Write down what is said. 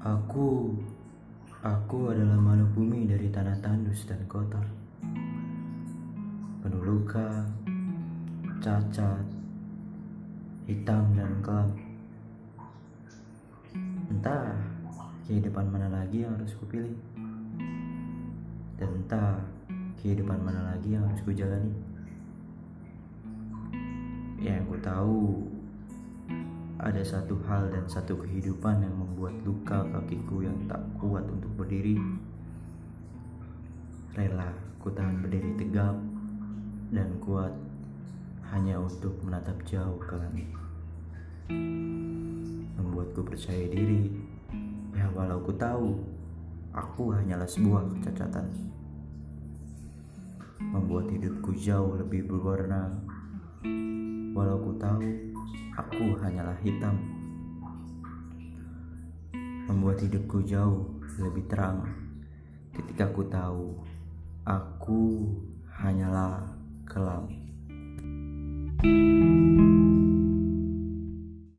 Aku, aku adalah makhluk bumi dari tanah tandus dan kotor. Penuh luka, cacat, hitam dan kelam. Entah kehidupan mana lagi yang harus kupilih. Dan entah kehidupan mana lagi yang harus kujalani. Yang ku tahu ada satu hal dan satu kehidupan yang membuat luka kakiku yang tak kuat untuk berdiri. Rela ku tahan berdiri tegap dan kuat hanya untuk menatap jauh ke langit. Membuatku percaya diri, ya walau ku tahu aku hanyalah sebuah kecacatan. Membuat hidupku jauh lebih berwarna, walau ku tahu aku hanyalah hitam. Membuat hidupku jauh lebih terang ketika ku tahu aku hanyalah kelam.